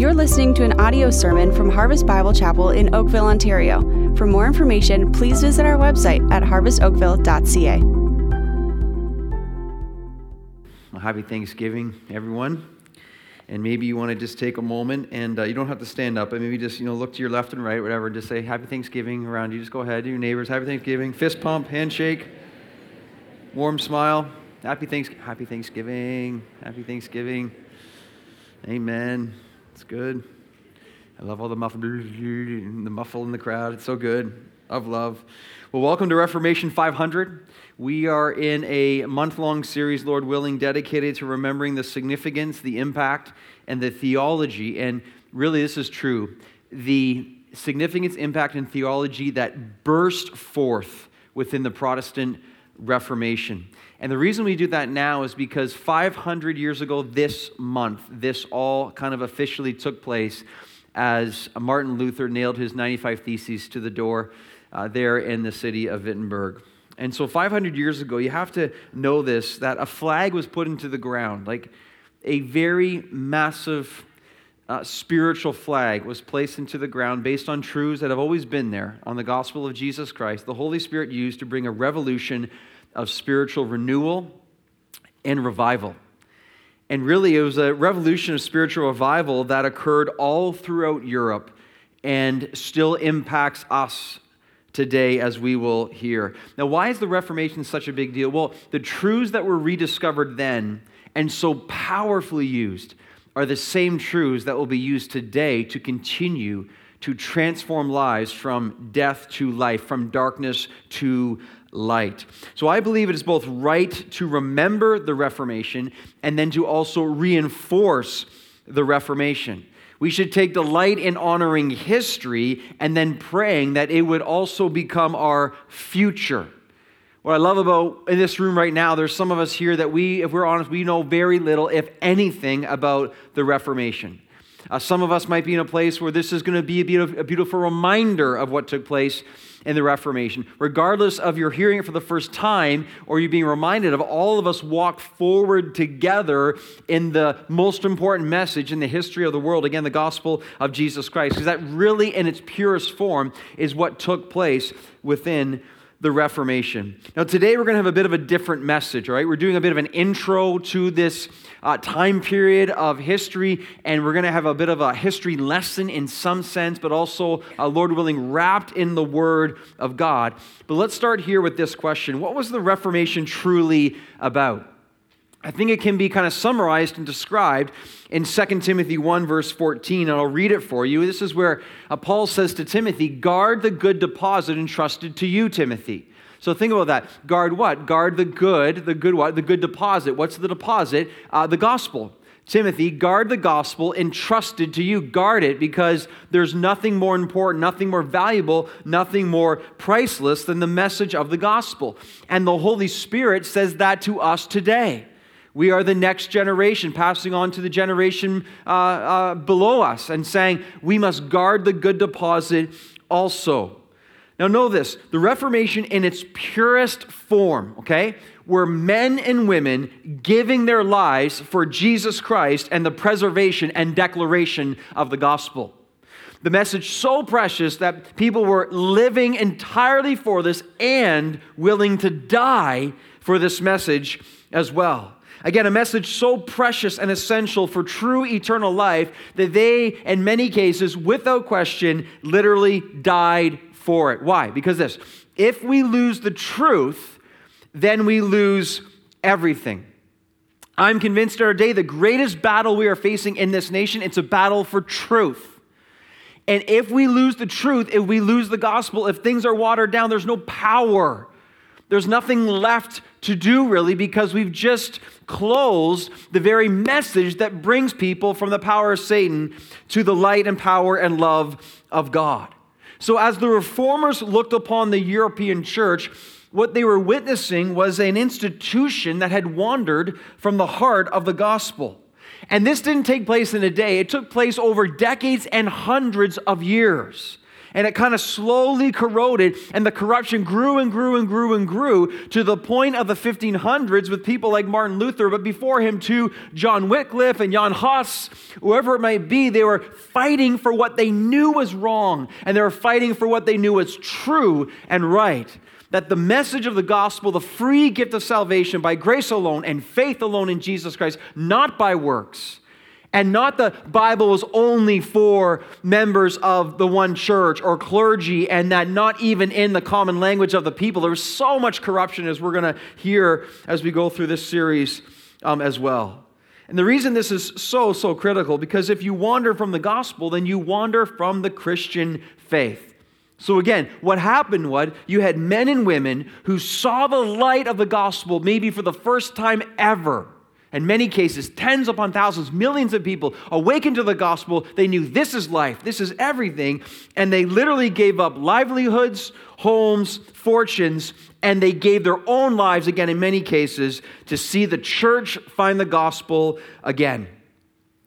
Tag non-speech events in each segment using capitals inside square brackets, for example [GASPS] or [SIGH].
You're listening to an audio sermon from Harvest Bible Chapel in Oakville, Ontario. For more information, please visit our website at harvestoakville.ca. Well, happy Thanksgiving, everyone. And maybe you want to just take a moment, and uh, you don't have to stand up, but maybe just you know look to your left and right, whatever. Just say Happy Thanksgiving around you. Just go ahead, your neighbors. Happy Thanksgiving. Fist pump, handshake, warm smile. Happy Thanks, Happy Thanksgiving. Happy Thanksgiving. Amen. It's good. I love all the muffle, the muffle in the crowd. It's so good. Of love. Well, welcome to Reformation 500. We are in a month long series, Lord willing, dedicated to remembering the significance, the impact, and the theology. And really, this is true the significance, impact, and theology that burst forth within the Protestant Reformation. And the reason we do that now is because 500 years ago, this month, this all kind of officially took place as Martin Luther nailed his 95 Theses to the door uh, there in the city of Wittenberg. And so 500 years ago, you have to know this that a flag was put into the ground, like a very massive uh, spiritual flag was placed into the ground based on truths that have always been there on the gospel of Jesus Christ. The Holy Spirit used to bring a revolution of spiritual renewal and revival. And really, it was a revolution of spiritual revival that occurred all throughout Europe and still impacts us today, as we will hear. Now, why is the Reformation such a big deal? Well, the truths that were rediscovered then and so powerfully used are the same truths that will be used today to continue to transform lives from death to life, from darkness to light. So I believe it is both right to remember the Reformation and then to also reinforce the Reformation. We should take delight in honoring history and then praying that it would also become our future. What I love about in this room right now, there's some of us here that we, if we're honest, we know very little, if anything, about the Reformation. Uh, some of us might be in a place where this is going to be a beautiful, a beautiful reminder of what took place in the Reformation. Regardless of your hearing it for the first time or you being reminded of, all of us walk forward together in the most important message in the history of the world. Again, the gospel of Jesus Christ. Because that really, in its purest form, is what took place within the Reformation. Now, today we're going to have a bit of a different message, all right? We're doing a bit of an intro to this uh, time period of history, and we're going to have a bit of a history lesson in some sense, but also, uh, Lord willing, wrapped in the Word of God. But let's start here with this question What was the Reformation truly about? I think it can be kind of summarized and described in 2 Timothy 1, verse 14, and I'll read it for you. This is where uh, Paul says to Timothy, Guard the good deposit entrusted to you, Timothy. So think about that. Guard what? Guard the good, the good what? The good deposit. What's the deposit? Uh, the gospel. Timothy, guard the gospel entrusted to you. Guard it because there's nothing more important, nothing more valuable, nothing more priceless than the message of the gospel. And the Holy Spirit says that to us today. We are the next generation, passing on to the generation uh, uh, below us and saying, we must guard the good deposit also. Now, know this the Reformation in its purest form, okay, were men and women giving their lives for Jesus Christ and the preservation and declaration of the gospel. The message so precious that people were living entirely for this and willing to die for this message as well. Again, a message so precious and essential for true eternal life that they, in many cases, without question, literally died for it. Why? Because this if we lose the truth, then we lose everything. I'm convinced our day the greatest battle we are facing in this nation, it's a battle for truth. And if we lose the truth, if we lose the gospel, if things are watered down, there's no power. There's nothing left to do really because we've just closed the very message that brings people from the power of Satan to the light and power and love of God. So, as the reformers looked upon the European church, what they were witnessing was an institution that had wandered from the heart of the gospel. And this didn't take place in a day, it took place over decades and hundreds of years. And it kind of slowly corroded, and the corruption grew and grew and grew and grew to the point of the 1500s with people like Martin Luther, but before him, too, John Wycliffe and Jan Hus, whoever it might be, they were fighting for what they knew was wrong, and they were fighting for what they knew was true and right. That the message of the gospel, the free gift of salvation by grace alone and faith alone in Jesus Christ, not by works, and not the Bible was only for members of the one church or clergy, and that not even in the common language of the people. There was so much corruption, as we're going to hear as we go through this series um, as well. And the reason this is so, so critical, because if you wander from the gospel, then you wander from the Christian faith. So, again, what happened was you had men and women who saw the light of the gospel maybe for the first time ever. In many cases, tens upon thousands, millions of people awakened to the gospel. They knew this is life, this is everything. And they literally gave up livelihoods, homes, fortunes, and they gave their own lives, again, in many cases, to see the church find the gospel again.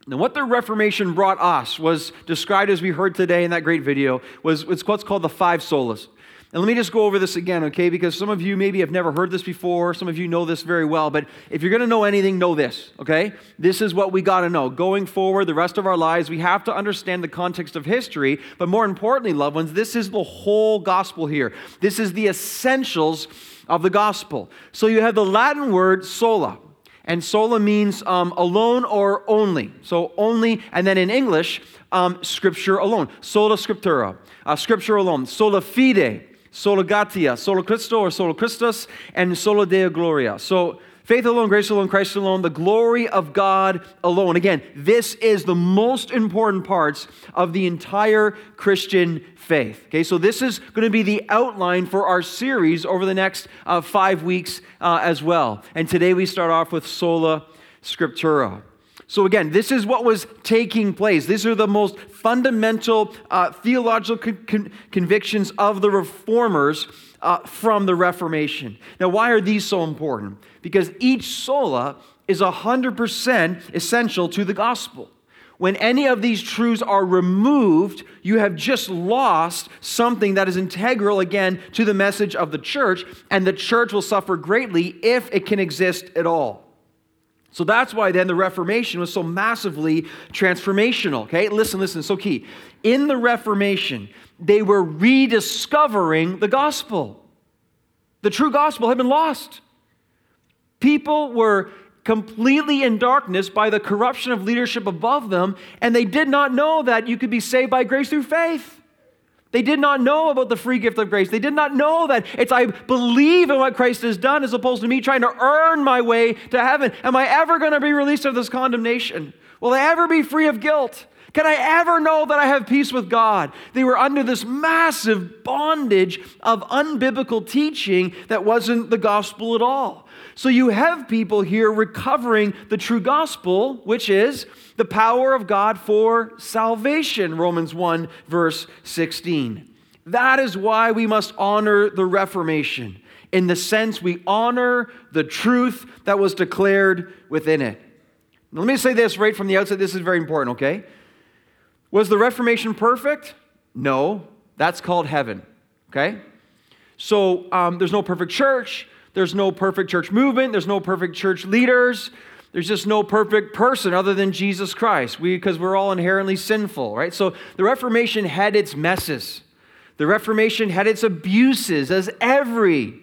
Now, what the Reformation brought us was described as we heard today in that great video, was what's called the five solas. And let me just go over this again, okay? Because some of you maybe have never heard this before. Some of you know this very well. But if you're going to know anything, know this, okay? This is what we got to know. Going forward, the rest of our lives, we have to understand the context of history. But more importantly, loved ones, this is the whole gospel here. This is the essentials of the gospel. So you have the Latin word sola. And sola means um, alone or only. So only, and then in English, um, scripture alone. Sola scriptura, uh, scripture alone. Sola fide, sola gratia, sola Christo or sola Christus, and sola Deo gloria. So Faith alone, grace alone, Christ alone, the glory of God alone. Again, this is the most important parts of the entire Christian faith. Okay, so this is going to be the outline for our series over the next uh, five weeks uh, as well. And today we start off with sola scriptura. So, again, this is what was taking place. These are the most fundamental uh, theological con- convictions of the reformers uh, from the Reformation. Now, why are these so important? Because each sola is 100% essential to the gospel. When any of these truths are removed, you have just lost something that is integral again to the message of the church, and the church will suffer greatly if it can exist at all. So that's why then the Reformation was so massively transformational. Okay, listen, listen, so key. In the Reformation, they were rediscovering the gospel. The true gospel had been lost. People were completely in darkness by the corruption of leadership above them, and they did not know that you could be saved by grace through faith. They did not know about the free gift of grace. They did not know that it's I believe in what Christ has done as opposed to me trying to earn my way to heaven. Am I ever going to be released of this condemnation? Will I ever be free of guilt? Can I ever know that I have peace with God? They were under this massive bondage of unbiblical teaching that wasn't the gospel at all. So you have people here recovering the true gospel, which is the power of God for salvation, Romans 1, verse 16. That is why we must honor the Reformation, in the sense we honor the truth that was declared within it. Let me say this right from the outset. This is very important, okay? Was the Reformation perfect? No. That's called heaven. Okay? So um, there's no perfect church. There's no perfect church movement. There's no perfect church leaders. There's just no perfect person other than Jesus Christ. We because we're all inherently sinful, right? So the Reformation had its messes. The Reformation had its abuses, as every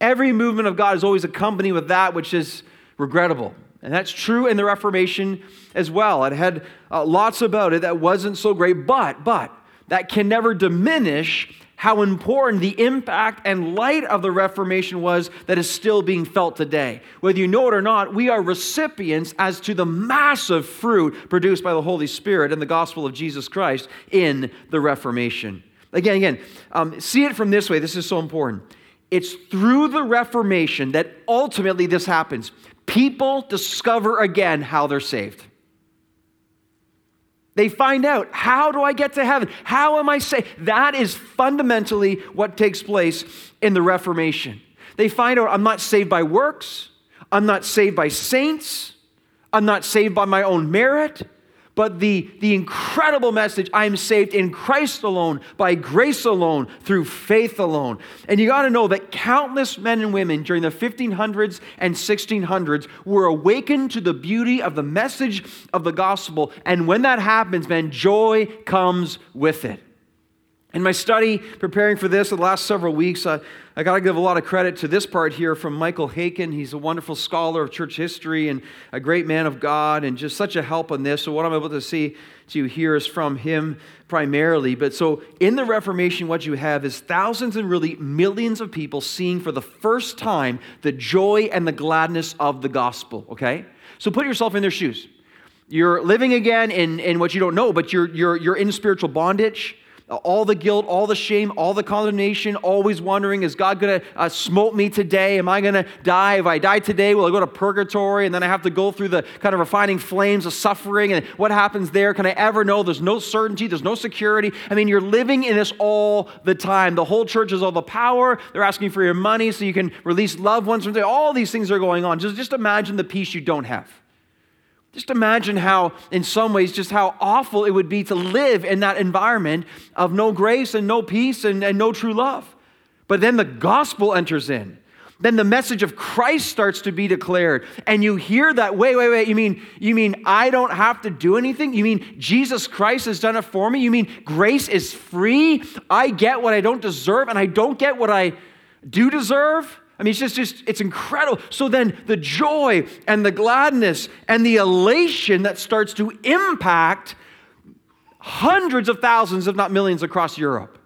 every movement of God is always accompanied with that which is regrettable. And that's true in the Reformation as well. It had uh, lots about it that wasn't so great, but, but, that can never diminish how important the impact and light of the Reformation was that is still being felt today. Whether you know it or not, we are recipients as to the massive fruit produced by the Holy Spirit and the gospel of Jesus Christ in the Reformation. Again, again, um, see it from this way. This is so important. It's through the Reformation that ultimately this happens people discover again how they're saved. They find out, how do I get to heaven? How am I saved? That is fundamentally what takes place in the Reformation. They find out, I'm not saved by works, I'm not saved by saints, I'm not saved by my own merit, but the, the incredible message I am saved in Christ alone, by grace alone, through faith alone. And you got to know that countless men and women during the 1500s and 1600s were awakened to the beauty of the message of the gospel. And when that happens, man, joy comes with it. In my study, preparing for this the last several weeks, uh, I got to give a lot of credit to this part here from Michael Haykin. He's a wonderful scholar of church history and a great man of God, and just such a help on this. So, what I'm able to see to you here is from him primarily. But so, in the Reformation, what you have is thousands and really millions of people seeing for the first time the joy and the gladness of the gospel, okay? So, put yourself in their shoes. You're living again in, in what you don't know, but you're, you're, you're in spiritual bondage all the guilt, all the shame, all the condemnation, always wondering, is God going to uh, smote me today? Am I going to die? If I die today, will I go to purgatory? And then I have to go through the kind of refining flames of suffering. And what happens there? Can I ever know? There's no certainty, there's no security. I mean, you're living in this all the time. The whole church has all the power. They're asking for your money so you can release loved ones from there. All these things are going on. Just, just imagine the peace you don't have. Just imagine how, in some ways, just how awful it would be to live in that environment of no grace and no peace and, and no true love. But then the gospel enters in. Then the message of Christ starts to be declared. And you hear that, wait, wait, wait, you mean, you mean I don't have to do anything? You mean Jesus Christ has done it for me? You mean grace is free? I get what I don't deserve and I don't get what I do deserve? I mean, it's just, just, it's incredible. So then the joy and the gladness and the elation that starts to impact hundreds of thousands, if not millions, across Europe.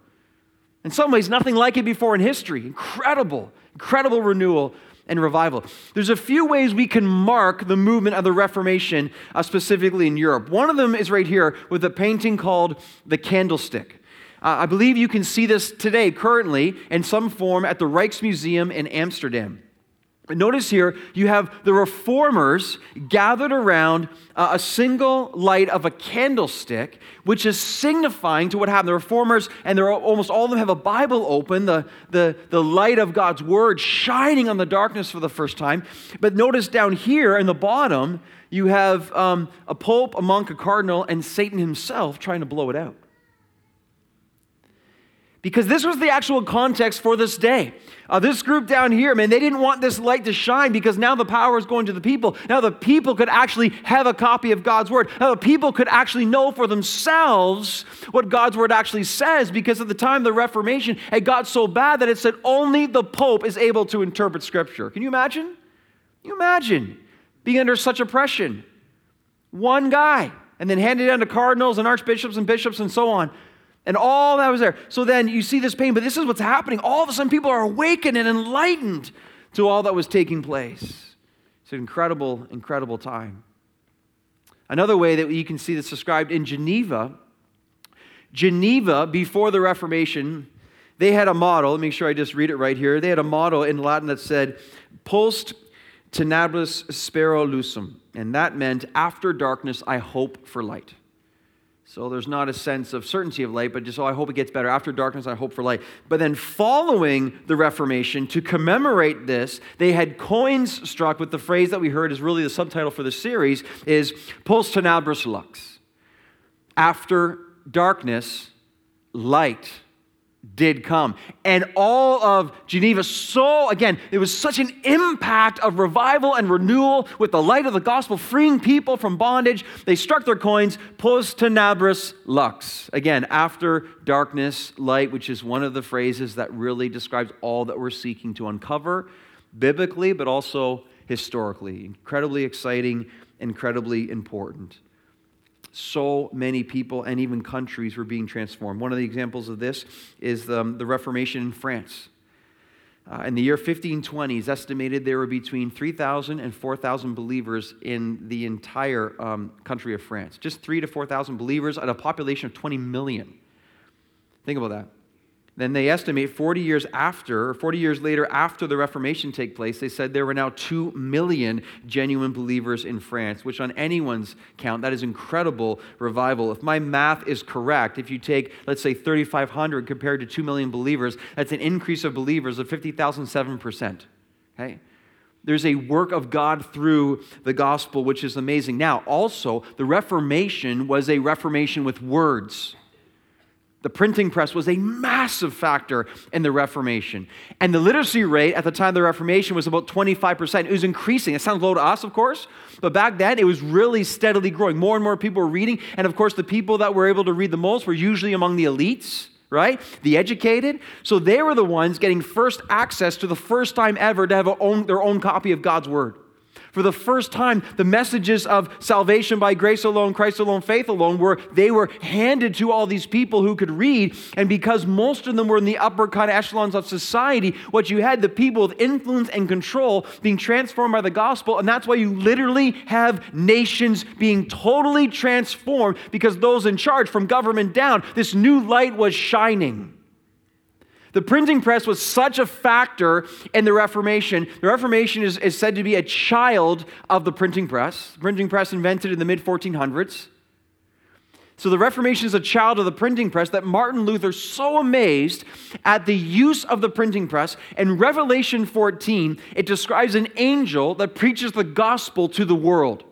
In some ways, nothing like it before in history. Incredible, incredible renewal and revival. There's a few ways we can mark the movement of the Reformation, uh, specifically in Europe. One of them is right here with a painting called The Candlestick. Uh, I believe you can see this today, currently, in some form at the Rijksmuseum in Amsterdam. Notice here, you have the reformers gathered around uh, a single light of a candlestick, which is signifying to what happened. The reformers, and they're almost all of them have a Bible open, the, the, the light of God's word shining on the darkness for the first time. But notice down here in the bottom, you have um, a pope, a monk, a cardinal, and Satan himself trying to blow it out. Because this was the actual context for this day. Uh, this group down here, man, they didn't want this light to shine because now the power is going to the people. Now the people could actually have a copy of God's word. Now the people could actually know for themselves what God's word actually says because at the time of the Reformation, it got so bad that it said only the Pope is able to interpret Scripture. Can you imagine? Can you imagine being under such oppression? One guy, and then handed down to cardinals and archbishops and bishops and so on and all that was there. So then you see this pain, but this is what's happening. All of a sudden, people are awakened and enlightened to all that was taking place. It's an incredible, incredible time. Another way that you can see this described in Geneva, Geneva, before the Reformation, they had a model. Let me make sure I just read it right here. They had a model in Latin that said, Post tenebras spero lucem. And that meant, after darkness, I hope for light. So there's not a sense of certainty of light, but just, oh, I hope it gets better. After darkness, I hope for light. But then following the Reformation, to commemorate this, they had coins struck with the phrase that we heard is really the subtitle for the series is Post tenebras lux. After darkness, light did come. And all of Geneva, so again, it was such an impact of revival and renewal with the light of the gospel, freeing people from bondage. They struck their coins, post tenebras lux. Again, after darkness, light, which is one of the phrases that really describes all that we're seeking to uncover biblically, but also historically. Incredibly exciting, incredibly important so many people and even countries were being transformed. One of the examples of this is the, the Reformation in France. Uh, in the year 1520, it's estimated there were between 3,000 and 4,000 believers in the entire um, country of France. Just 3 to 4,000 believers at a population of 20 million. Think about that. Then they estimate 40 years after, or 40 years later after the Reformation take place, they said there were now 2 million genuine believers in France, which on anyone's count, that is incredible revival. If my math is correct, if you take, let's say, 3,500 compared to 2 million believers, that's an increase of believers of 50,007%. Okay? There's a work of God through the gospel, which is amazing. Now, also, the Reformation was a reformation with words. The printing press was a massive factor in the Reformation. And the literacy rate at the time of the Reformation was about 25%. It was increasing. It sounds low to us, of course, but back then it was really steadily growing. More and more people were reading. And of course, the people that were able to read the most were usually among the elites, right? The educated. So they were the ones getting first access to the first time ever to have own, their own copy of God's Word. For the first time, the messages of salvation by grace alone, Christ alone, faith alone were they were handed to all these people who could read. And because most of them were in the upper kind of echelons of society, what you had the people with influence and control being transformed by the gospel. And that's why you literally have nations being totally transformed because those in charge from government down, this new light was shining. The printing press was such a factor in the Reformation. The Reformation is, is said to be a child of the printing press. The printing press invented in the mid 1400s. So the Reformation is a child of the printing press that Martin Luther so amazed at the use of the printing press. In Revelation 14, it describes an angel that preaches the gospel to the world.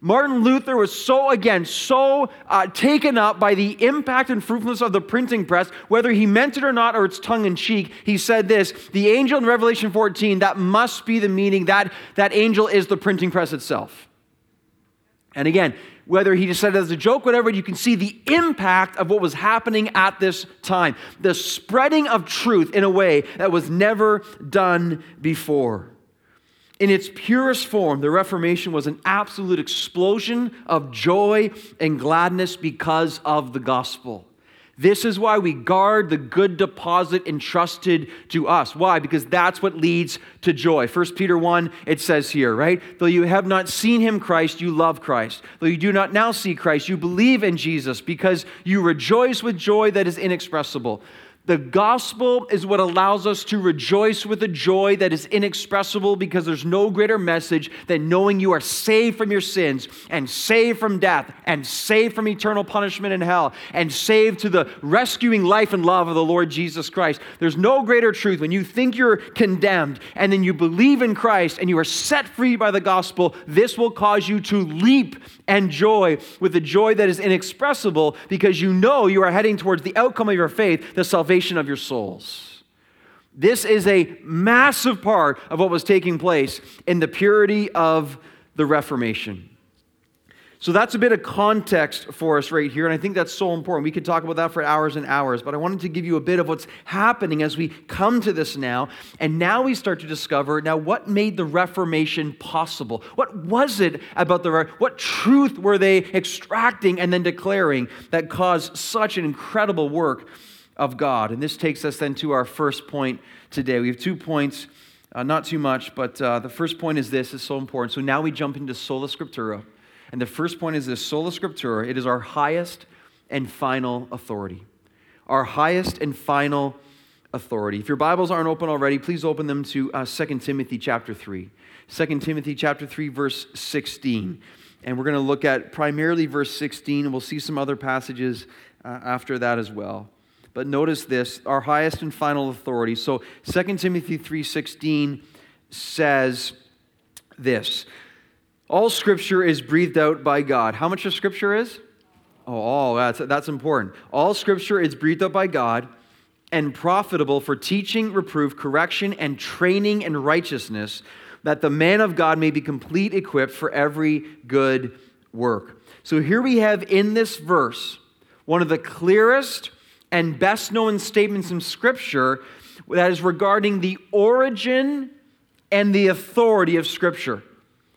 Martin Luther was so, again, so uh, taken up by the impact and fruitfulness of the printing press, whether he meant it or not, or it's tongue in cheek. He said this The angel in Revelation 14, that must be the meaning, that, that angel is the printing press itself. And again, whether he just said it as a joke, whatever, you can see the impact of what was happening at this time. The spreading of truth in a way that was never done before. In its purest form, the Reformation was an absolute explosion of joy and gladness because of the gospel. This is why we guard the good deposit entrusted to us. Why? Because that's what leads to joy. 1 Peter 1, it says here, right? Though you have not seen him, Christ, you love Christ. Though you do not now see Christ, you believe in Jesus because you rejoice with joy that is inexpressible the gospel is what allows us to rejoice with a joy that is inexpressible because there's no greater message than knowing you are saved from your sins and saved from death and saved from eternal punishment in hell and saved to the rescuing life and love of the Lord Jesus Christ. There's no greater truth when you think you're condemned and then you believe in Christ and you are set free by the gospel. This will cause you to leap and joy with a joy that is inexpressible because you know you are heading towards the outcome of your faith, the salvation of your souls. This is a massive part of what was taking place in the purity of the Reformation. So that's a bit of context for us right here, and I think that's so important. We could talk about that for hours and hours, but I wanted to give you a bit of what's happening as we come to this now. And now we start to discover now what made the Reformation possible? What was it about the what truth were they extracting and then declaring that caused such an incredible work of God? And this takes us then to our first point today. We have two points. Uh, not too much, but uh, the first point is this, is so important. So now we jump into Sola Scriptura. And the first point is this sola scriptura, it is our highest and final authority. Our highest and final authority. If your Bibles aren't open already, please open them to uh, 2 Timothy chapter 3. 2 Timothy chapter 3 verse 16. And we're going to look at primarily verse 16 and we'll see some other passages uh, after that as well. But notice this, our highest and final authority. So 2 Timothy 3:16 says this, all scripture is breathed out by God. How much of scripture is? Oh, oh, that's, that's important. All scripture is breathed out by God and profitable for teaching, reproof, correction, and training in righteousness, that the man of God may be complete, equipped for every good work. So here we have in this verse one of the clearest and best known statements in Scripture that is regarding the origin and the authority of Scripture.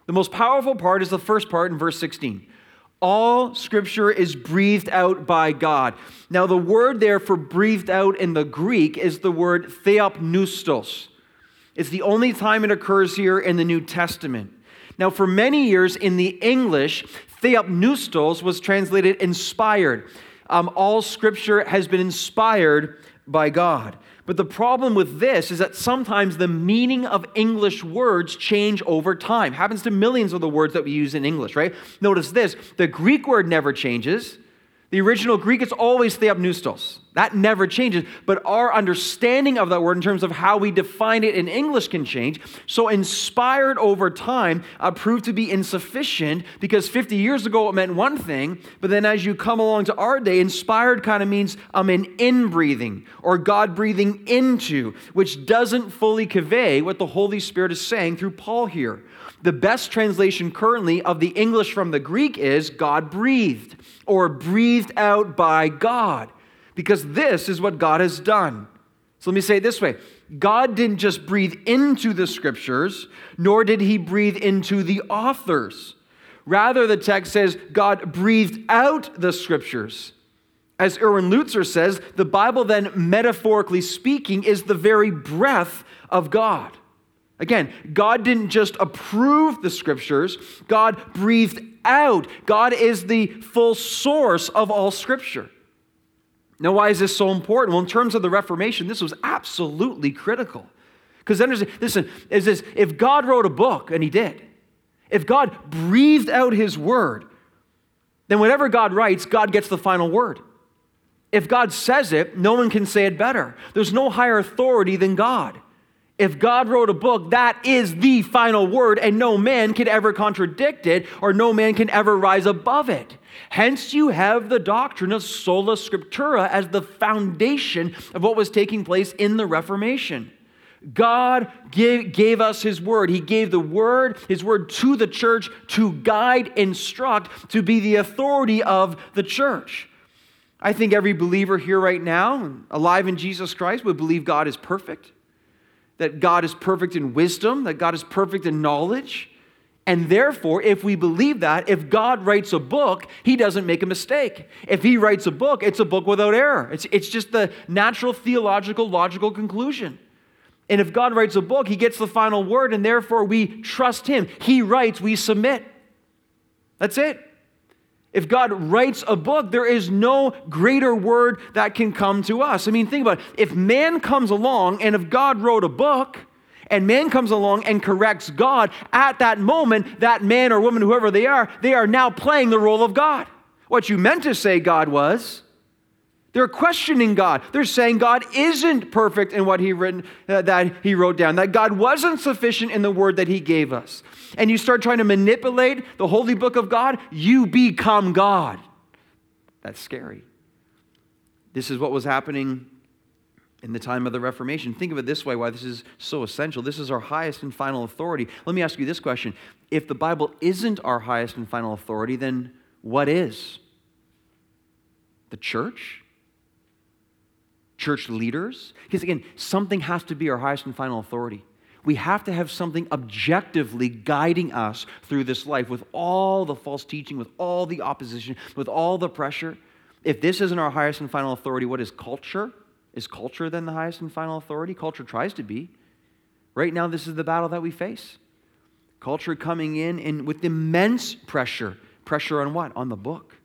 The most powerful part is the first part in verse 16. All scripture is breathed out by God. Now, the word there for breathed out in the Greek is the word theopneustos. It's the only time it occurs here in the New Testament. Now, for many years in the English, theopneustos was translated inspired. Um, all scripture has been inspired by God. But the problem with this is that sometimes the meaning of English words change over time. Happens to millions of the words that we use in English, right? Notice this the Greek word never changes, The original Greek is always theopneustos. That never changes. But our understanding of that word in terms of how we define it in English can change. So, inspired over time uh, proved to be insufficient because 50 years ago it meant one thing. But then as you come along to our day, inspired kind of means um, an inbreathing or God breathing into, which doesn't fully convey what the Holy Spirit is saying through Paul here. The best translation currently of the English from the Greek is God breathed or breathed out by God, because this is what God has done. So let me say it this way God didn't just breathe into the scriptures, nor did he breathe into the authors. Rather, the text says God breathed out the scriptures. As Erwin Lutzer says, the Bible, then, metaphorically speaking, is the very breath of God. Again, God didn't just approve the scriptures, God breathed out. God is the full source of all scripture. Now, why is this so important? Well, in terms of the Reformation, this was absolutely critical. Because then, listen, is this if God wrote a book, and He did, if God breathed out His word, then whatever God writes, God gets the final word. If God says it, no one can say it better. There's no higher authority than God. If God wrote a book, that is the final word, and no man can ever contradict it, or no man can ever rise above it. Hence, you have the doctrine of sola scriptura as the foundation of what was taking place in the Reformation. God gave, gave, us His Word. He gave the Word, His Word to the church to guide, instruct, to be the authority of the church. I think every believer here right now, alive in Jesus Christ, would believe God is perfect that God is perfect in wisdom, that God is perfect in knowledge. And therefore, if we believe that, if God writes a book, he doesn't make a mistake. If he writes a book, it's a book without error. It's, it's just the natural, theological, logical conclusion. And if God writes a book, he gets the final word, and therefore we trust him. He writes, we submit. That's it. If God writes a book, there is no greater word that can come to us. I mean, think about it. If man comes along and if God wrote a book and man comes along and corrects God, at that moment, that man or woman, whoever they are, they are now playing the role of God. What you meant to say God was, they're questioning God. They're saying God isn't perfect in what he written uh, that he wrote down. That God wasn't sufficient in the word that he gave us. And you start trying to manipulate the holy book of God, you become God. That's scary. This is what was happening in the time of the Reformation. Think of it this way why this is so essential. This is our highest and final authority. Let me ask you this question. If the Bible isn't our highest and final authority, then what is? The church? Church leaders. Because again, something has to be our highest and final authority. We have to have something objectively guiding us through this life with all the false teaching, with all the opposition, with all the pressure. If this isn't our highest and final authority, what is culture? Is culture then the highest and final authority? Culture tries to be. Right now, this is the battle that we face. Culture coming in and with immense pressure. Pressure on what? On the book.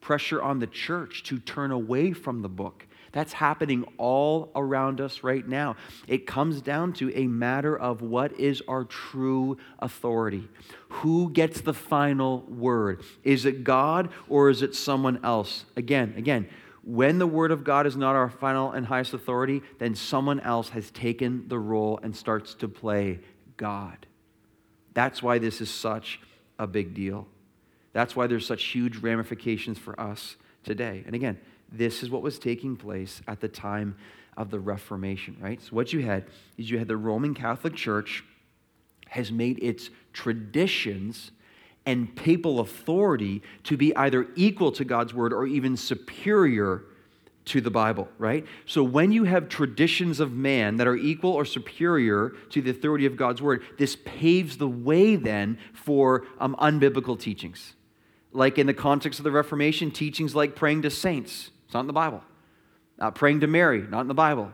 Pressure on the church to turn away from the book that's happening all around us right now. It comes down to a matter of what is our true authority. Who gets the final word? Is it God or is it someone else? Again, again, when the word of God is not our final and highest authority, then someone else has taken the role and starts to play God. That's why this is such a big deal. That's why there's such huge ramifications for us today. And again, this is what was taking place at the time of the Reformation, right? So, what you had is you had the Roman Catholic Church has made its traditions and papal authority to be either equal to God's word or even superior to the Bible, right? So when you have traditions of man that are equal or superior to the authority of God's word, this paves the way then for um, unbiblical teachings. Like in the context of the Reformation, teachings like praying to saints, it's not in the Bible. Uh, praying to Mary, not in the Bible.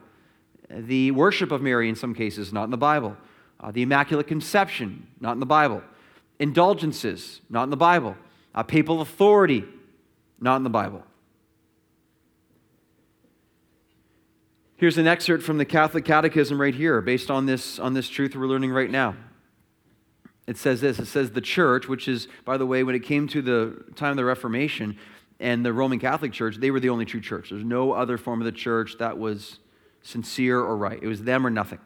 The worship of Mary, in some cases, not in the Bible. Uh, the Immaculate Conception, not in the Bible. Indulgences, not in the Bible. Uh, papal authority, not in the Bible. Here's an excerpt from the Catholic Catechism right here, based on this, on this truth we're learning right now. It says this it says, the church, which is, by the way, when it came to the time of the Reformation, and the Roman Catholic Church, they were the only true church. There's no other form of the church that was sincere or right. It was them or nothing.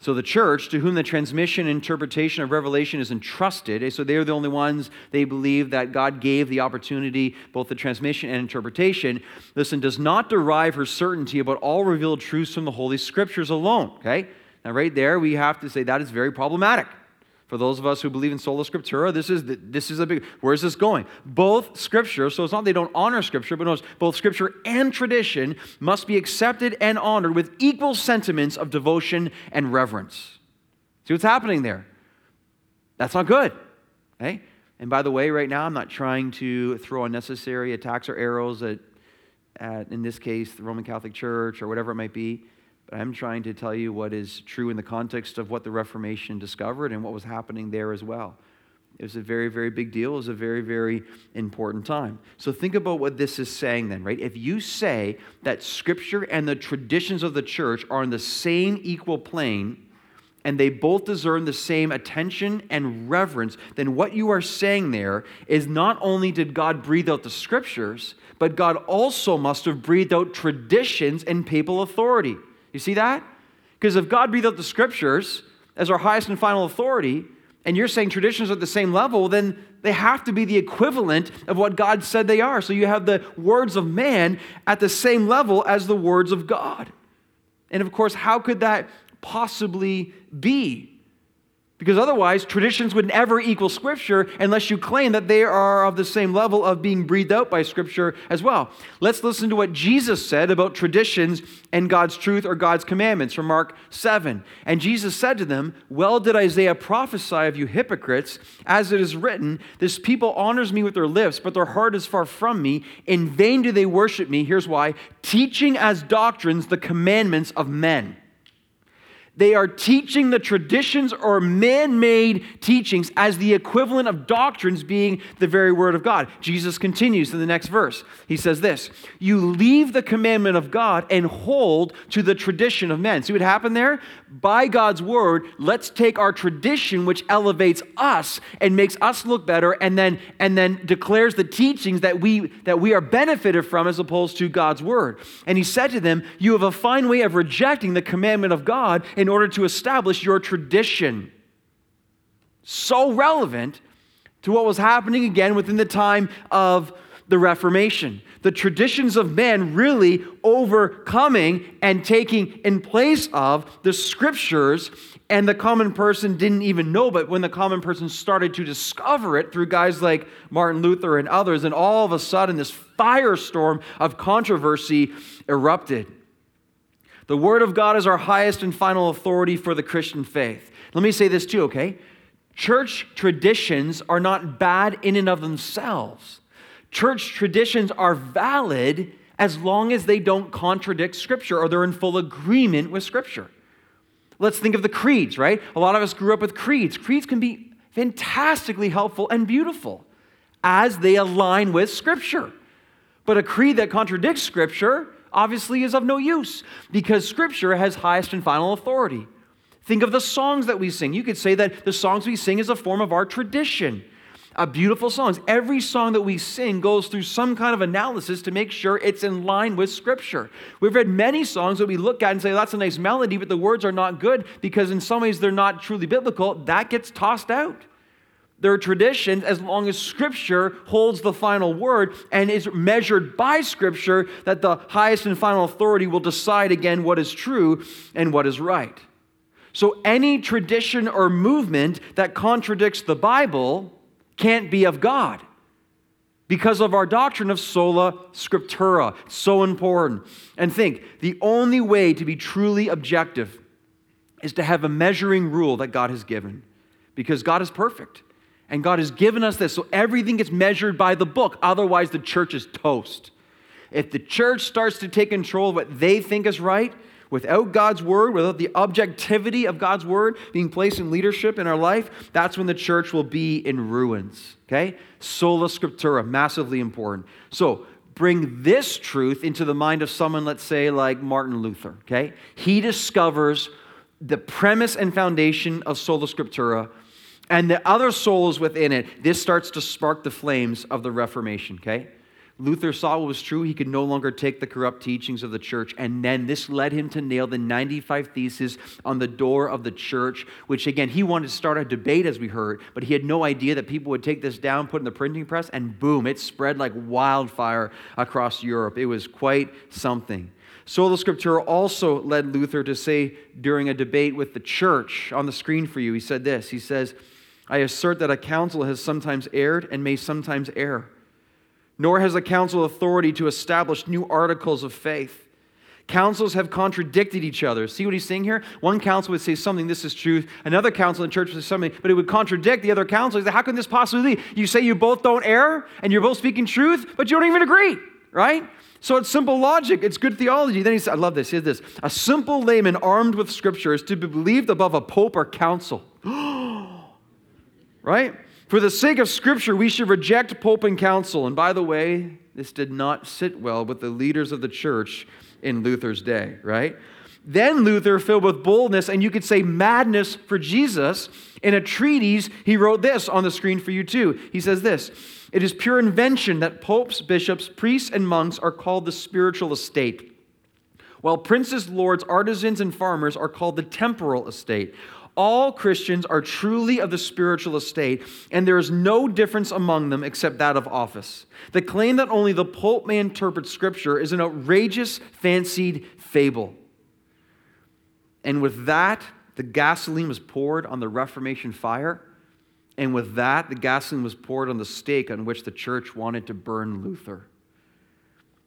So the church, to whom the transmission and interpretation of Revelation is entrusted, eh, so they're the only ones they believe that God gave the opportunity, both the transmission and interpretation, listen, does not derive her certainty about all revealed truths from the Holy Scriptures alone. Okay? Now, right there, we have to say that is very problematic. For those of us who believe in sola scriptura, this is, this is a big, where's this going? Both scripture, so it's not they don't honor scripture, but notice both scripture and tradition must be accepted and honored with equal sentiments of devotion and reverence. See what's happening there? That's not good. Okay? And by the way, right now, I'm not trying to throw unnecessary attacks or arrows at, at in this case, the Roman Catholic Church or whatever it might be. But I'm trying to tell you what is true in the context of what the Reformation discovered and what was happening there as well. It was a very, very big deal. It was a very, very important time. So think about what this is saying then, right? If you say that Scripture and the traditions of the church are on the same equal plane, and they both deserve the same attention and reverence, then what you are saying there is not only did God breathe out the scriptures, but God also must have breathed out traditions and papal authority. You see that? Because if God breathed out the scriptures as our highest and final authority, and you're saying traditions are at the same level, then they have to be the equivalent of what God said they are. So you have the words of man at the same level as the words of God. And of course, how could that possibly be? Because otherwise, traditions would never equal Scripture unless you claim that they are of the same level of being breathed out by Scripture as well. Let's listen to what Jesus said about traditions and God's truth or God's commandments from Mark 7. And Jesus said to them, Well did Isaiah prophesy of you hypocrites, as it is written, This people honors me with their lips, but their heart is far from me. In vain do they worship me. Here's why teaching as doctrines the commandments of men. They are teaching the traditions or man made teachings as the equivalent of doctrines being the very word of God. Jesus continues in the next verse. He says this You leave the commandment of God and hold to the tradition of men. See what happened there? By God's word, let's take our tradition, which elevates us and makes us look better, and then, and then declares the teachings that we, that we are benefited from as opposed to God's word. And he said to them, You have a fine way of rejecting the commandment of God in order to establish your tradition. So relevant to what was happening again within the time of the Reformation. The traditions of men really overcoming and taking in place of the scriptures, and the common person didn't even know, but when the common person started to discover it through guys like Martin Luther and others, and all of a sudden this firestorm of controversy erupted. The Word of God is our highest and final authority for the Christian faith. Let me say this too, okay? Church traditions are not bad in and of themselves. Church traditions are valid as long as they don't contradict Scripture or they're in full agreement with Scripture. Let's think of the creeds, right? A lot of us grew up with creeds. Creeds can be fantastically helpful and beautiful as they align with Scripture. But a creed that contradicts Scripture obviously is of no use because Scripture has highest and final authority. Think of the songs that we sing. You could say that the songs we sing is a form of our tradition. Uh, beautiful songs. Every song that we sing goes through some kind of analysis to make sure it's in line with Scripture. We've read many songs that we look at and say, that's a nice melody, but the words are not good because in some ways they're not truly biblical. That gets tossed out. There are traditions as long as Scripture holds the final word and is measured by Scripture that the highest and final authority will decide again what is true and what is right. So any tradition or movement that contradicts the Bible can't be of God because of our doctrine of sola scriptura. so important. And think the only way to be truly objective is to have a measuring rule that God has given because God is perfect. And God has given us this. So everything gets measured by the book. Otherwise, the church is toast. If the church starts to take control of what they think is right, without God's word, without the objectivity of God's word being placed in leadership in our life, that's when the church will be in ruins. Okay? Sola scriptura, massively important. So, bring this truth into the mind of someone, let's say, like Martin Luther. Okay? He discovers the premise and foundation of sola scriptura and the other solas within it, this starts to spark the flames of the Reformation, okay? Luther saw what was true. He could no longer take the corrupt teachings of the church. And then this led him to nail the 95 Theses on the door of the church, which again, he wanted to start a debate, as we heard, but he had no idea that people would take this down, put in the printing press, and boom, it spread like wildfire across Europe. It was quite something. Sola Scriptura also led Luther to say during a debate with the church on the screen for you, he said this He says, I assert that a council has sometimes erred and may sometimes err nor has a council authority to establish new articles of faith. Councils have contradicted each other. See what he's saying here? One council would say something, this is truth. Another council in church would say something, but it would contradict the other council. How can this possibly be? You say you both don't err and you're both speaking truth, but you don't even agree, right? So it's simple logic. It's good theology. Then he said, I love this. He says this A simple layman armed with scripture is to be believed above a pope or council. [GASPS] right? For the sake of Scripture, we should reject Pope and Council. And by the way, this did not sit well with the leaders of the church in Luther's day, right? Then Luther, filled with boldness and you could say madness for Jesus, in a treatise, he wrote this on the screen for you too. He says this It is pure invention that popes, bishops, priests, and monks are called the spiritual estate, while princes, lords, artisans, and farmers are called the temporal estate all Christians are truly of the spiritual estate, and there is no difference among them except that of office. The claim that only the Pope may interpret Scripture is an outrageous, fancied fable. And with that, the gasoline was poured on the Reformation fire. And with that, the gasoline was poured on the stake on which the church wanted to burn Luther.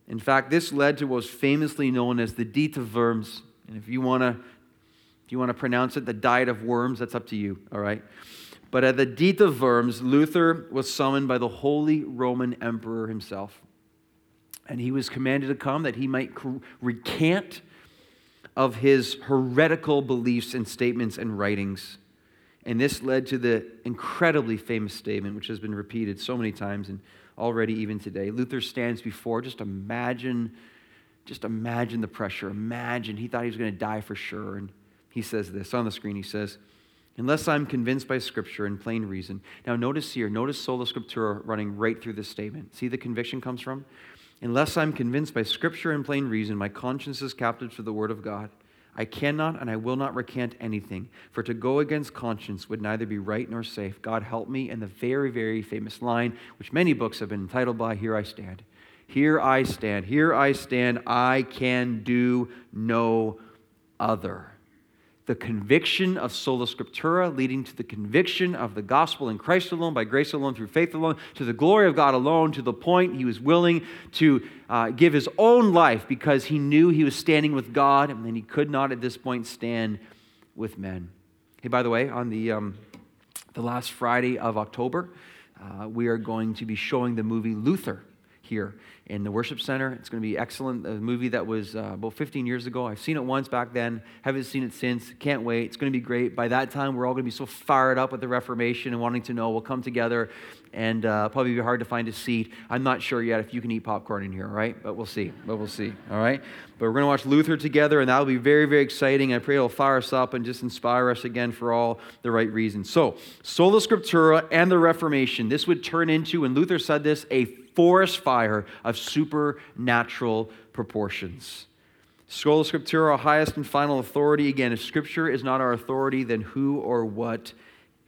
In fact, this led to what was famously known as the Diet of Worms. And if you want to do you want to pronounce it the diet of worms? That's up to you, all right? But at the Diet of Worms, Luther was summoned by the Holy Roman Emperor himself. And he was commanded to come that he might recant of his heretical beliefs and statements and writings. And this led to the incredibly famous statement, which has been repeated so many times and already even today. Luther stands before, just imagine, just imagine the pressure. Imagine he thought he was going to die for sure. And he says this on the screen. He says, Unless I'm convinced by Scripture and plain reason. Now, notice here, notice sola scriptura running right through this statement. See the conviction comes from? Unless I'm convinced by Scripture and plain reason, my conscience is captive to the Word of God. I cannot and I will not recant anything, for to go against conscience would neither be right nor safe. God help me. And the very, very famous line, which many books have been entitled by, Here I Stand. Here I stand. Here I stand. I can do no other the conviction of sola scriptura, leading to the conviction of the gospel in Christ alone, by grace alone, through faith alone, to the glory of God alone, to the point he was willing to uh, give his own life because he knew he was standing with God and he could not at this point stand with men. Hey, by the way, on the, um, the last Friday of October, uh, we are going to be showing the movie Luther here in the worship center. It's going to be excellent. A movie that was uh, about 15 years ago. I've seen it once back then, haven't seen it since. Can't wait. It's going to be great. By that time, we're all going to be so fired up with the Reformation and wanting to know. We'll come together and uh, probably be hard to find a seat. I'm not sure yet if you can eat popcorn in here, all right? But we'll see. But we'll see, all right? But we're going to watch Luther together, and that'll be very, very exciting. I pray it'll fire us up and just inspire us again for all the right reasons. So, Sola Scriptura and the Reformation. This would turn into, and Luther said this, a forest fire of supernatural proportions. Sola Scriptura, our highest and final authority. Again, if Scripture is not our authority, then who or what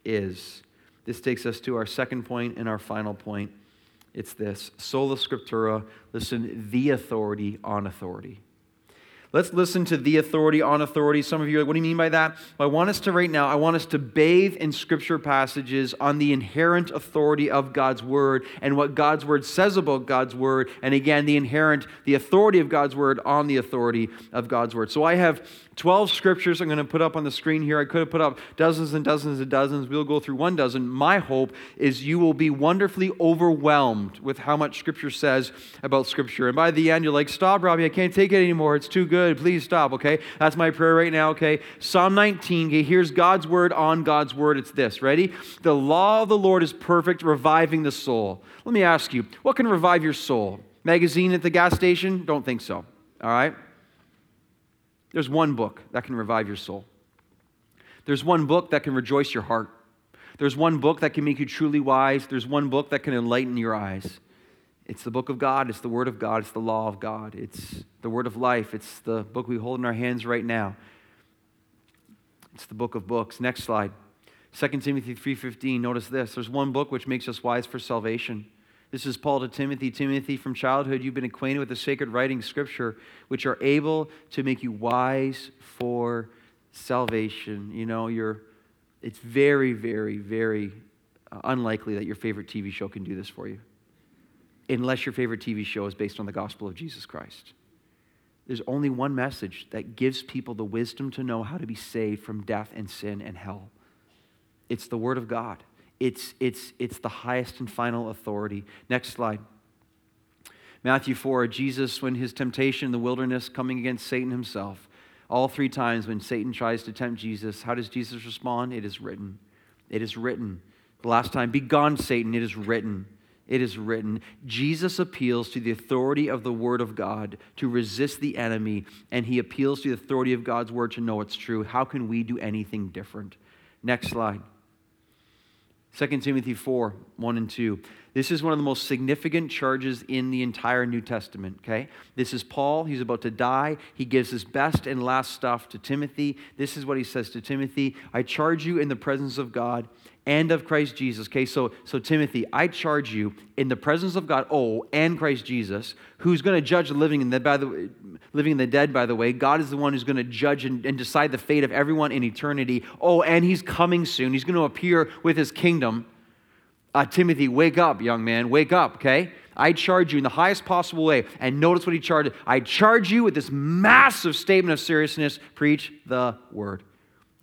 is? This takes us to our second point and our final point. It's this Sola Scriptura, listen, the authority on authority. Let's listen to the authority on authority. Some of you are like, what do you mean by that? Well, I want us to, right now, I want us to bathe in scripture passages on the inherent authority of God's word and what God's word says about God's word. And again, the inherent, the authority of God's word on the authority of God's word. So I have 12 scriptures I'm going to put up on the screen here. I could have put up dozens and dozens and dozens. We'll go through one dozen. My hope is you will be wonderfully overwhelmed with how much scripture says about scripture. And by the end, you're like, stop, Robbie, I can't take it anymore. It's too good. Please stop, okay? That's my prayer right now, okay? Psalm 19, okay, here's God's word on God's word. It's this. Ready? The law of the Lord is perfect, reviving the soul. Let me ask you, what can revive your soul? Magazine at the gas station? Don't think so. All right? There's one book that can revive your soul. There's one book that can rejoice your heart. There's one book that can make you truly wise. There's one book that can enlighten your eyes. It's the book of God, it's the word of God, it's the law of God, it's the word of life, it's the book we hold in our hands right now. It's the book of books. Next slide. 2 Timothy 3:15. Notice this. There's one book which makes us wise for salvation. This is Paul to Timothy. Timothy, from childhood, you've been acquainted with the sacred writing, Scripture, which are able to make you wise for salvation. You know, you're, it's very, very, very uh, unlikely that your favorite TV show can do this for you, unless your favorite TV show is based on the gospel of Jesus Christ. There's only one message that gives people the wisdom to know how to be saved from death and sin and hell. It's the Word of God. It's, it's, it's the highest and final authority. Next slide. Matthew 4, Jesus, when his temptation in the wilderness coming against Satan himself, all three times when Satan tries to tempt Jesus, how does Jesus respond? It is written. It is written. The last time, be gone, Satan, it is written. It is written. Jesus appeals to the authority of the Word of God to resist the enemy, and he appeals to the authority of God's Word to know it's true. How can we do anything different? Next slide. 2 Timothy 4 1 and 2. This is one of the most significant charges in the entire New Testament, okay? This is Paul. He's about to die. He gives his best and last stuff to Timothy. This is what he says to Timothy I charge you in the presence of God and of Christ Jesus. Okay, so, so Timothy, I charge you in the presence of God, oh, and Christ Jesus, who's going to judge the living and the, by the living and the dead, by the way. God is the one who's going to judge and, and decide the fate of everyone in eternity. Oh, and he's coming soon. He's going to appear with his kingdom. Uh, Timothy, wake up, young man, wake up, okay? I charge you in the highest possible way. And notice what he charged. I charge you with this massive statement of seriousness preach the word.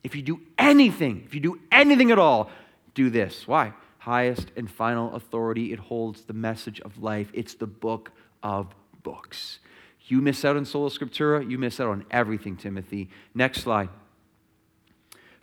If you do anything, if you do anything at all, do this. Why? Highest and final authority. It holds the message of life. It's the book of books. You miss out on Sola Scriptura, you miss out on everything, Timothy. Next slide.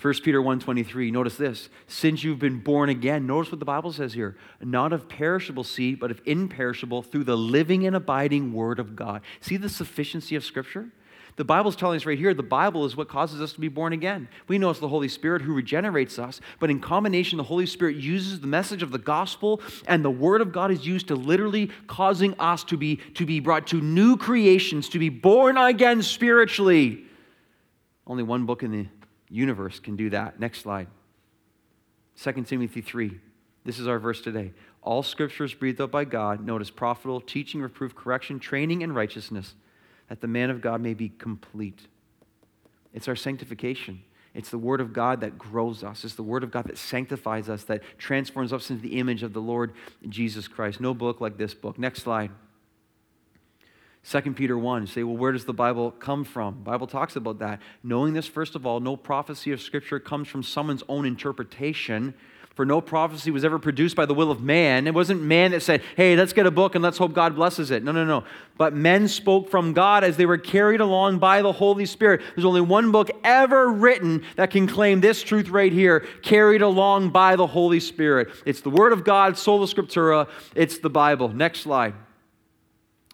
1 Peter 1:23 notice this since you've been born again notice what the bible says here not of perishable seed but of imperishable through the living and abiding word of God see the sufficiency of scripture the Bible's telling us right here the Bible is what causes us to be born again. We know it's the Holy Spirit who regenerates us, but in combination, the Holy Spirit uses the message of the gospel and the Word of God is used to literally causing us to be, to be brought to new creations, to be born again spiritually. Only one book in the universe can do that. Next slide. 2 Timothy 3. This is our verse today. All scripture is breathed out by God, notice profitable, teaching, reproof, correction, training in righteousness that the man of God may be complete. It's our sanctification. It's the Word of God that grows us. It's the Word of God that sanctifies us, that transforms us into the image of the Lord Jesus Christ. No book like this book. Next slide. 2 Peter 1, you say, well, where does the Bible come from? The Bible talks about that. Knowing this, first of all, no prophecy of Scripture comes from someone's own interpretation, for no prophecy was ever produced by the will of man. It wasn't man that said, hey, let's get a book and let's hope God blesses it. No, no, no. But men spoke from God as they were carried along by the Holy Spirit. There's only one book ever written that can claim this truth right here, carried along by the Holy Spirit. It's the Word of God, sola scriptura, it's the Bible. Next slide.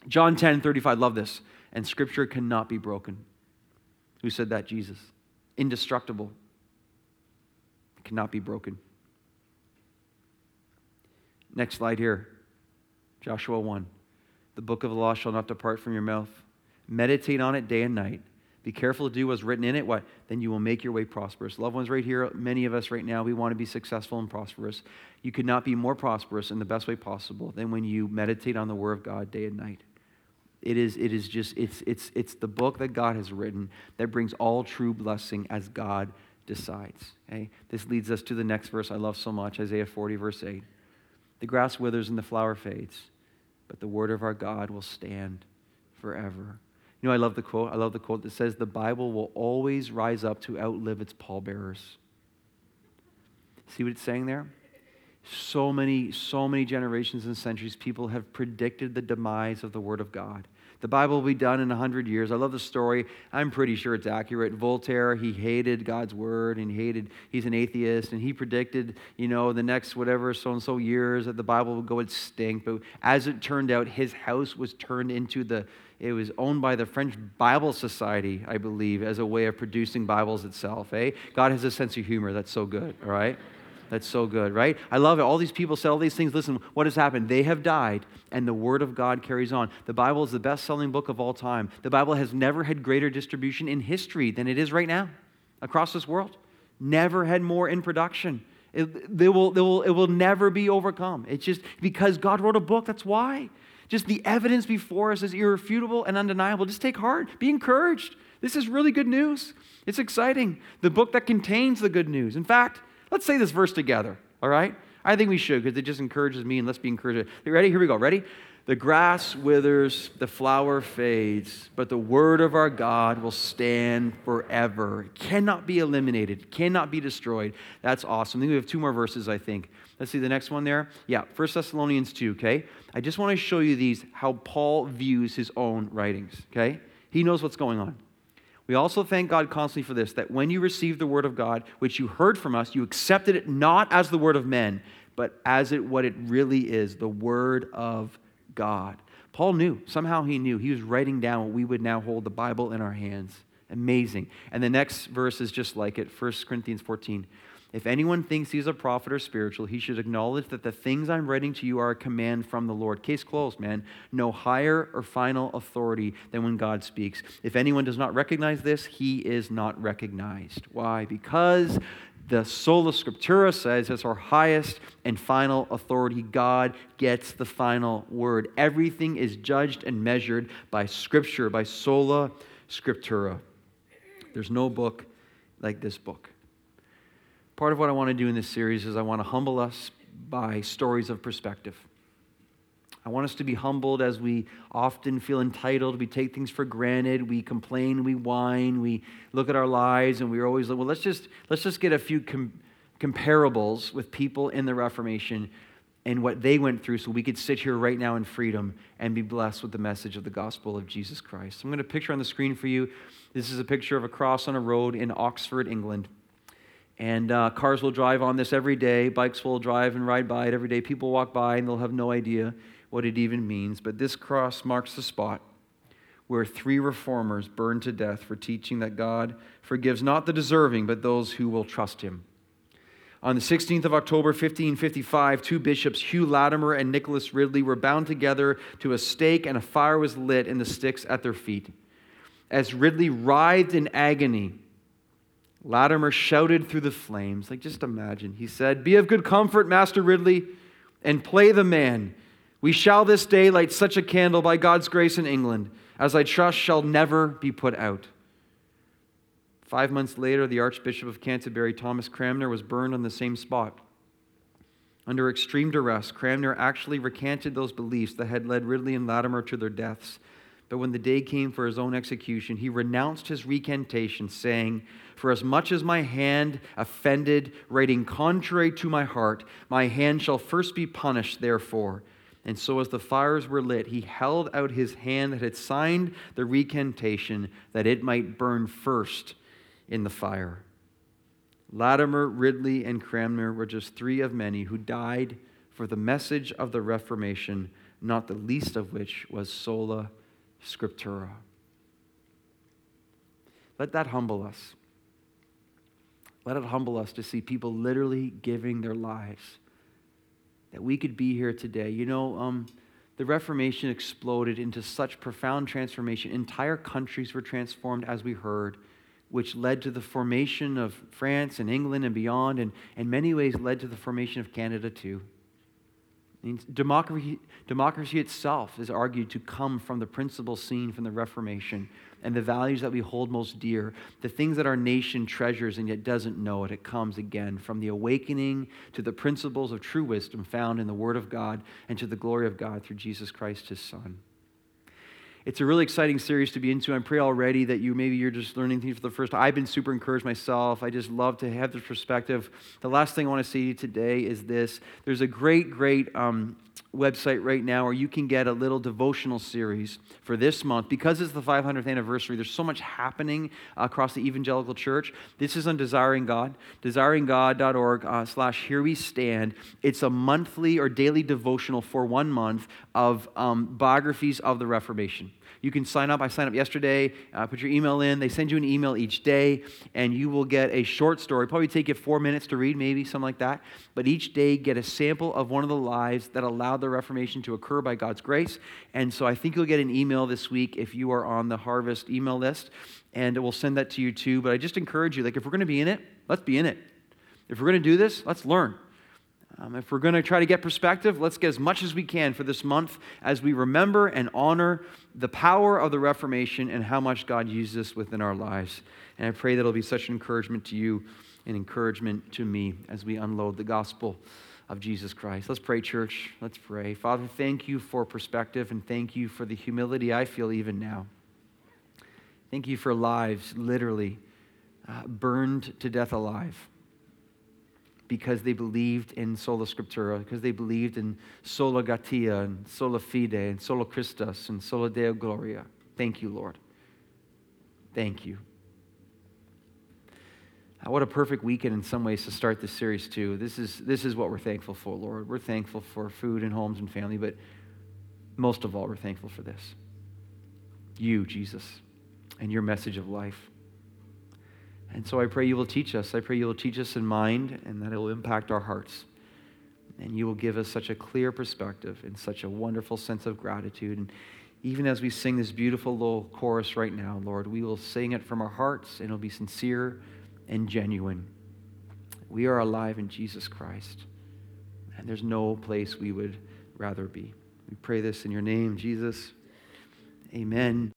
John 10 35, love this. And scripture cannot be broken. Who said that? Jesus. Indestructible. It cannot be broken. Next slide here Joshua 1. The book of the law shall not depart from your mouth. Meditate on it day and night. Be careful to do what's written in it. What? Then you will make your way prosperous. Loved ones, right here, many of us right now, we want to be successful and prosperous. You could not be more prosperous in the best way possible than when you meditate on the Word of God day and night. It is, it is just, it's, it's, it's the book that God has written that brings all true blessing as God decides. Okay? This leads us to the next verse I love so much Isaiah 40, verse 8. The grass withers and the flower fades, but the word of our God will stand forever. You know, I love the quote. I love the quote that says, The Bible will always rise up to outlive its pallbearers. See what it's saying there? So many, so many generations and centuries, people have predicted the demise of the Word of God. The Bible will be done in 100 years. I love the story. I'm pretty sure it's accurate. Voltaire, he hated God's word and hated, he's an atheist, and he predicted, you know, the next whatever so and so years that the Bible would go extinct. But as it turned out, his house was turned into the, it was owned by the French Bible Society, I believe, as a way of producing Bibles itself. Eh? God has a sense of humor. That's so good, all right? That's so good, right? I love it. All these people said all these things. Listen, what has happened? They have died, and the Word of God carries on. The Bible is the best selling book of all time. The Bible has never had greater distribution in history than it is right now across this world. Never had more in production. It, they will, they will, it will never be overcome. It's just because God wrote a book, that's why. Just the evidence before us is irrefutable and undeniable. Just take heart, be encouraged. This is really good news. It's exciting. The book that contains the good news. In fact, Let's say this verse together, all right? I think we should because it just encourages me and let's be encouraged. You ready? Here we go. Ready? The grass withers, the flower fades, but the word of our God will stand forever. It cannot be eliminated, cannot be destroyed. That's awesome. I think we have two more verses, I think. Let's see the next one there. Yeah, 1 Thessalonians 2, okay? I just want to show you these, how Paul views his own writings, okay? He knows what's going on. We also thank God constantly for this that when you received the word of God, which you heard from us, you accepted it not as the word of men, but as it what it really is, the word of God. Paul knew, somehow he knew. He was writing down what we would now hold the Bible in our hands. Amazing. And the next verse is just like it 1 Corinthians 14. If anyone thinks he's a prophet or spiritual, he should acknowledge that the things I'm writing to you are a command from the Lord. Case closed, man. No higher or final authority than when God speaks. If anyone does not recognize this, he is not recognized. Why? Because the sola scriptura says it's our highest and final authority. God gets the final word. Everything is judged and measured by scripture, by sola scriptura. There's no book like this book. Part of what I want to do in this series is I want to humble us by stories of perspective. I want us to be humbled as we often feel entitled. We take things for granted. We complain. We whine. We look at our lives, and we're always like, well, let's just let's just get a few com- comparables with people in the Reformation and what they went through, so we could sit here right now in freedom and be blessed with the message of the gospel of Jesus Christ. I'm going to picture on the screen for you. This is a picture of a cross on a road in Oxford, England. And uh, cars will drive on this every day. Bikes will drive and ride by it every day. People walk by and they'll have no idea what it even means. But this cross marks the spot where three reformers burned to death for teaching that God forgives not the deserving, but those who will trust him. On the 16th of October, 1555, two bishops, Hugh Latimer and Nicholas Ridley, were bound together to a stake, and a fire was lit in the sticks at their feet. As Ridley writhed in agony, Latimer shouted through the flames. Like, just imagine. He said, Be of good comfort, Master Ridley, and play the man. We shall this day light such a candle by God's grace in England as I trust shall never be put out. Five months later, the Archbishop of Canterbury, Thomas Cranmer, was burned on the same spot. Under extreme duress, Cranmer actually recanted those beliefs that had led Ridley and Latimer to their deaths. But when the day came for his own execution, he renounced his recantation, saying, for as much as my hand offended, writing contrary to my heart, my hand shall first be punished therefore. And so, as the fires were lit, he held out his hand that had signed the recantation, that it might burn first in the fire. Latimer, Ridley, and Cranmer were just three of many who died for the message of the Reformation, not the least of which was sola scriptura. Let that humble us. Let it humble us to see people literally giving their lives. That we could be here today. You know, um, the Reformation exploded into such profound transformation. Entire countries were transformed, as we heard, which led to the formation of France and England and beyond, and in many ways led to the formation of Canada too. Democracy, democracy itself is argued to come from the principles seen from the Reformation and the values that we hold most dear, the things that our nation treasures and yet doesn't know it. It comes again from the awakening to the principles of true wisdom found in the Word of God and to the glory of God through Jesus Christ, His Son. It's a really exciting series to be into. I pray already that you maybe you're just learning things for the first time. I've been super encouraged myself. I just love to have this perspective. The last thing I want to say to you today is this: there's a great, great um, website right now where you can get a little devotional series for this month. Because it's the 500th anniversary, there's so much happening across the evangelical church. This is on Desiring God, desiringgod.org uh, slash here we stand. It's a monthly or daily devotional for one month of um, biographies of the Reformation. You can sign up. I signed up yesterday. Uh, put your email in. They send you an email each day, and you will get a short story. Probably take you four minutes to read, maybe something like that. But each day, get a sample of one of the lives that allowed the Reformation to occur by God's grace. And so I think you'll get an email this week if you are on the Harvest email list, and we'll send that to you too. But I just encourage you, like, if we're going to be in it, let's be in it. If we're going to do this, let's learn. Um, if we're going to try to get perspective, let's get as much as we can for this month as we remember and honor the power of the Reformation and how much God used this within our lives. And I pray that it'll be such an encouragement to you and encouragement to me as we unload the gospel of Jesus Christ. Let's pray, church. Let's pray. Father, thank you for perspective and thank you for the humility I feel even now. Thank you for lives literally uh, burned to death alive because they believed in sola scriptura, because they believed in sola gratia and sola fide and sola Christus and sola Deo gloria. Thank you, Lord. Thank you. Uh, what a perfect weekend in some ways to start this series too. This is this is what we're thankful for, Lord. We're thankful for food and homes and family, but most of all, we're thankful for this. You, Jesus, and your message of life. And so I pray you will teach us. I pray you will teach us in mind and that it will impact our hearts. And you will give us such a clear perspective and such a wonderful sense of gratitude. And even as we sing this beautiful little chorus right now, Lord, we will sing it from our hearts and it'll be sincere and genuine. We are alive in Jesus Christ. And there's no place we would rather be. We pray this in your name, Jesus. Amen.